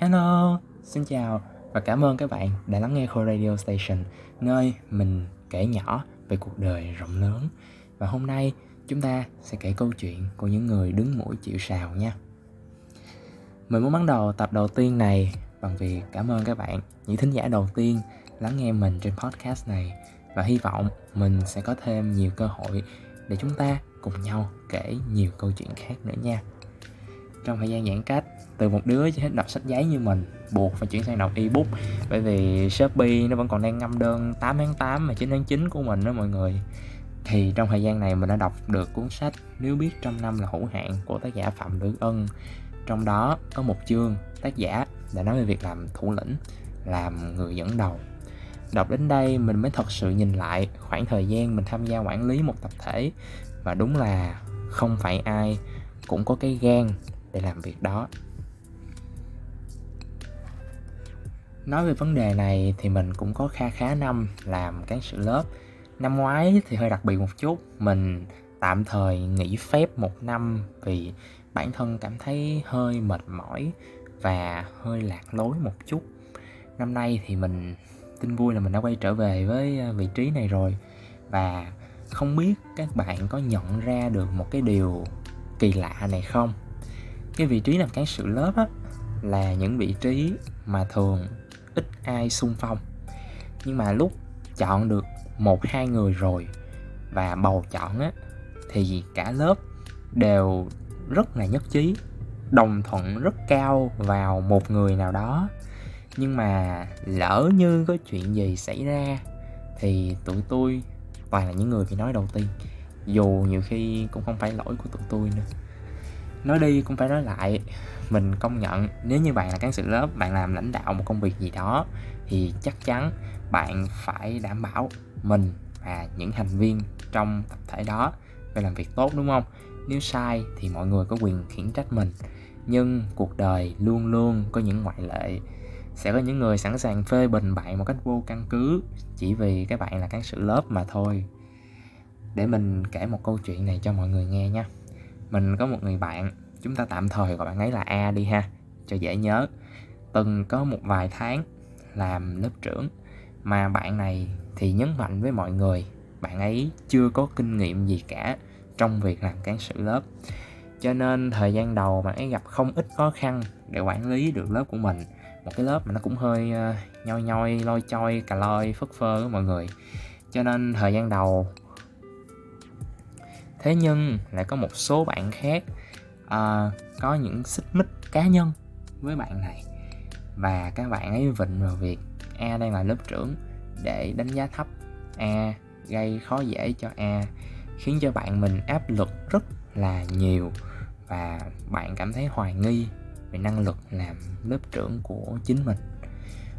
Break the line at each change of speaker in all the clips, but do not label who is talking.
Hello, xin chào và cảm ơn các bạn đã lắng nghe Khôi Radio Station nơi mình kể nhỏ về cuộc đời rộng lớn. Và hôm nay chúng ta sẽ kể câu chuyện của những người đứng mũi chịu sào nha. Mình muốn bắt đầu tập đầu tiên này bằng việc cảm ơn các bạn, những thính giả đầu tiên lắng nghe mình trên podcast này. Và hy vọng mình sẽ có thêm nhiều cơ hội để chúng ta cùng nhau kể nhiều câu chuyện khác nữa nha trong thời gian giãn cách, từ một đứa chỉ thích đọc sách giấy như mình, buộc phải chuyển sang đọc ebook. Bởi vì Shopee nó vẫn còn đang ngâm đơn 8 tháng 8 và 9 tháng 9 của mình đó mọi người. Thì trong thời gian này mình đã đọc được cuốn sách Nếu biết trăm năm là hữu hạn của tác giả Phạm Lữ Ân. Trong đó có một chương tác giả đã nói về việc làm thủ lĩnh, làm người dẫn đầu. Đọc đến đây mình mới thật sự nhìn lại khoảng thời gian mình tham gia quản lý một tập thể. Và đúng là không phải ai cũng có cái gan để làm việc đó. Nói về vấn đề này thì mình cũng có kha khá năm làm cán sự lớp. Năm ngoái thì hơi đặc biệt một chút, mình tạm thời nghỉ phép một năm vì bản thân cảm thấy hơi mệt mỏi và hơi lạc lối một chút. Năm nay thì mình tin vui là mình đã quay trở về với ờ, vị trí này rồi và không biết các bạn có nhận ra được một cái điều kỳ lạ này không? Cái vị trí làm cán sự lớp á, là những vị trí mà thường ít ai xung phong. Nhưng mà lúc chọn được một, hai người rồi và bầu chọn á, thì cả lớp đều rất là nhất trí, đồng thuận rất cao vào một người nào đó. Nhưng mà lỡ như có chuyện gì xảy ra, thì tụi tôi toàn là những người bị nói đầu tiên. Dù nhiều khi cũng không phải lỗi của tụi tôi nữa nói đi cũng phải nói lại, mình công nhận, nếu như bạn là cán sự lớp, bạn làm lãnh đạo một công việc gì đó, thì chắc chắn bạn phải đảm bảo mình và những thành viên trong tập thể đó phải làm việc tốt, đúng không? Nếu sai thì mọi người có quyền khiển trách mình. Nhưng cuộc đời luôn luôn có những ngoại lệ. Sẽ có những người sẵn sàng phê bình bạn một cách vô căn cứ chỉ vì các bạn là cán sự lớp mà thôi. Để mình kể một câu chuyện này cho mọi người nghe nhé mình có một người bạn chúng ta tạm thời gọi bạn ấy là a đi ha cho dễ nhớ. Từng có một vài tháng làm lớp trưởng mà bạn này thì nhấn mạnh với mọi người bạn ấy chưa có kinh nghiệm gì cả trong việc làm cán sự lớp. Cho nên thời gian đầu bạn ấy gặp không ít khó khăn để quản lý được lớp của mình. Một cái lớp mà nó cũng hơi uh, nhoi nhoi lôi choi cà loi phất phơ với mọi người. Cho nên thời gian đầu thế nhưng lại có một số bạn khác uh, có những xích mích cá nhân với bạn này. Và các bạn ấy vịnh vào việc a đang là lớp trưởng để đánh giá thấp. A gây khó dễ cho a khiến cho bạn mình áp lực rất là nhiều. Và bạn cảm thấy hoài nghi về năng lực làm lớp trưởng của chính mình.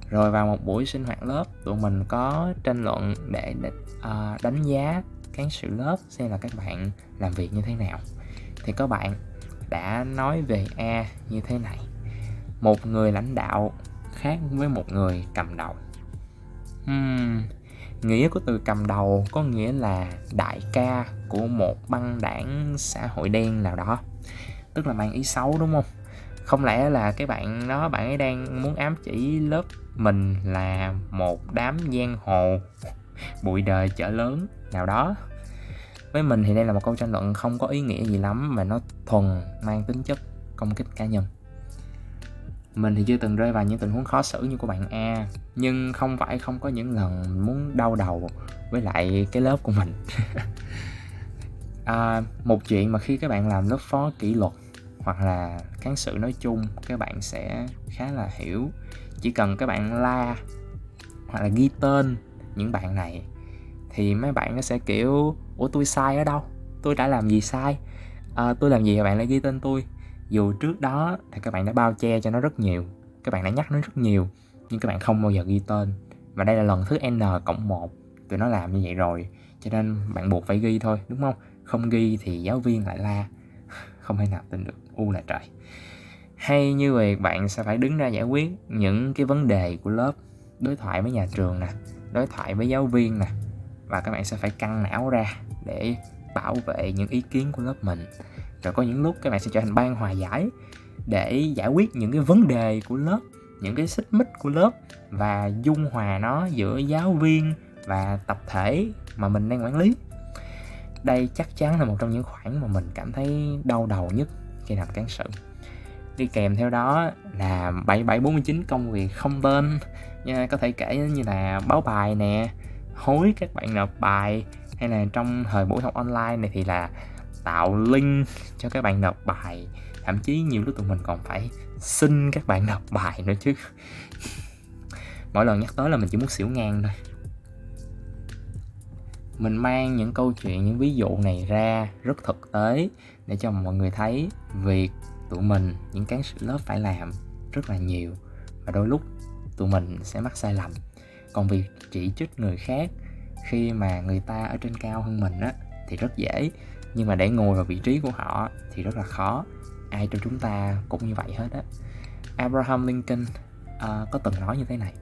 Rồi vào một buổi sinh hoạt lớp tụi mình có tranh luận để, để uh, ờ, đánh giá cán sự lớp xem là các bạn làm việc như thế nào. Thì có bạn đã nói về a như thế này. Một người lãnh đạo khác với một người cầm đầu. Hmm, nghĩa của từ cầm đầu có nghĩa là đại ca của một băng đảng xã hội đen nào đó. Tức là mang ý xấu đúng không? Không lẽ là cái bạn đó bạn ấy đang muốn ám chỉ lớp mình là một đám giang hồ? Bụi đời chợ lớn. Nào đó với mình thì đây là một câu tranh luận không có ý nghĩa gì lắm mà nó thuần mang tính chất công kích cá nhân. Mình thì chưa từng rơi vào những tình huống khó xử như của bạn A nhưng không phải không có những lần muốn đau đầu với lại cái lớp của mình. À, một chuyện mà khi các bạn làm lớp phó kỷ luật hoặc là cán sự nói chung các bạn sẽ khá là hiểu. Chỉ cần các bạn la hoặc là ghi tên những bạn này thì mấy bạn nó sẽ kiểu ủa tôi sai ở đâu? Tôi đã làm gì sai? À, tôi làm gì mà bạn lại ghi tên tôi dù trước đó thì các bạn đã bao che cho nó rất nhiều các bạn đã nhắc nó rất nhiều nhưng các bạn không bao giờ ghi tên. Và đây là lần thứ n cộng một tụi nó làm như vậy rồi cho nên bạn buộc phải ghi thôi đúng không? Không ghi thì giáo viên lại la. Không thể nào tin được u là trời. Hay như vậy bạn sẽ phải đứng ra giải quyết những cái vấn đề của lớp đối thoại với nhà trường nè đối thoại với giáo viên nè, và các bạn sẽ phải căng não ra để bảo vệ những ý kiến của lớp mình. Rồi có những lúc các bạn sẽ trở thành ban hòa giải để giải quyết những cái vấn đề của lớp, những cái xích mích của lớp, và dung hòa nó giữa giáo viên và tập thể mà mình đang quản lý. Đây chắc chắn là một trong những khoản mà mình cảm thấy đau đầu nhất khi làm cán sự đi kèm theo đó là 7749 công việc không tên nha, có thể kể như là báo bài nè, hối các bạn nộp bài, hay là trong thời buổi học online này thì là tạo link cho các bạn nộp bài. Thậm chí nhiều lúc tụi mình còn phải xin các bạn nộp bài nữa chứ. Mỗi lần nhắc tới là mình chỉ muốn xỉu ngang thôi. Mình mang những câu chuyện, những ví dụ này ra rất thực tế để cho mọi người thấy việc tụi mình những cái sự lớp phải làm rất là nhiều và đôi lúc tụi mình sẽ mắc sai lầm. Còn việc chỉ trích người khác khi mà người ta ở trên cao hơn mình á thì rất dễ nhưng mà để ngồi vào vị trí của họ thì rất là khó. Ai trong chúng ta cũng như vậy hết á. Abraham Lincoln uh, có từng nói như thế này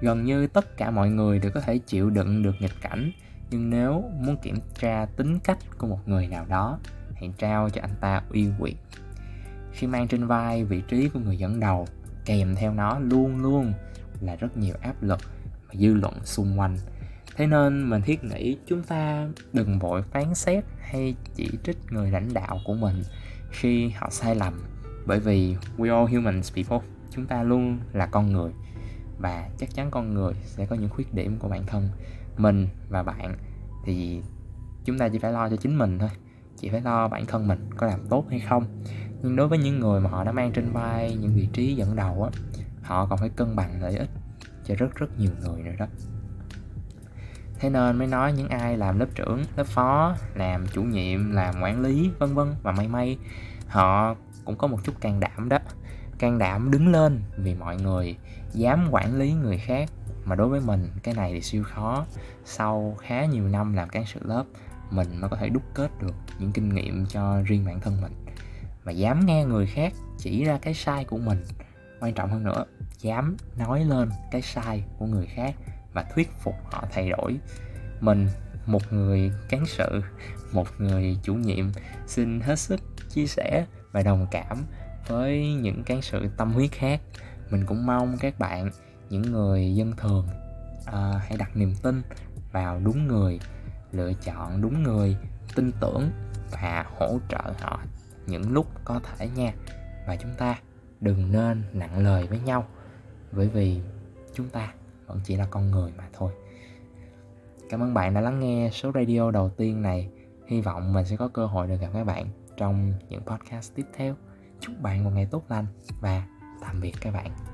gần như tất cả mọi người đều có thể chịu đựng được nghịch cảnh nhưng nếu muốn kiểm tra tính cách của một người nào đó hãy trao cho anh ta uy quyền khi mang trên vai vị trí của người dẫn đầu, kèm theo nó luôn luôn là rất nhiều áp lực và dư luận xung quanh. Thế nên mình thiết nghĩ chúng ta đừng vội phán xét hay chỉ trích người lãnh đạo của mình khi họ sai lầm. Bởi vì we all humans people, chúng ta luôn là con người và chắc chắn con người sẽ có những khuyết điểm của bản thân, mình và bạn. Thì chúng ta chỉ phải lo cho chính mình thôi, chỉ phải lo bản thân mình có làm tốt hay không nhưng đối với những người mà họ đã mang trên vai những vị trí dẫn đầu á, họ còn phải cân bằng lợi ích cho rất rất nhiều người nữa đó. Thế nên mới nói những ai làm lớp trưởng, lớp phó, làm chủ nhiệm, làm quản lý, vân vân và may may, họ cũng có một chút can đảm đó. Can đảm đứng lên vì mọi người dám quản lý người khác. Mà đối với mình, cái này thì siêu khó. Sau khá nhiều năm làm cán sự lớp, mình mới có thể đúc kết được những kinh nghiệm cho riêng bản thân mình mà dám nghe người khác chỉ ra cái sai của mình. Quan trọng hơn nữa dám nói lên cái sai của người khác và thuyết phục họ thay đổi. Mình một người cán sự một người chủ nhiệm xin hết sức chia sẻ và đồng cảm với những cán sự tâm huyết khác. Mình cũng mong các bạn những người dân thường uh, hãy đặt niềm tin vào đúng người lựa chọn đúng người tin tưởng và hỗ trợ họ những lúc có thể nha. Và chúng ta đừng nên nặng lời với nhau, bởi vì chúng ta vẫn chỉ là con người mà thôi. Cảm ơn bạn đã lắng nghe số radio đầu tiên này. Hy vọng mình sẽ có cơ hội được gặp các bạn trong những podcast tiếp theo. Chúc bạn một ngày tốt lành và tạm biệt các bạn.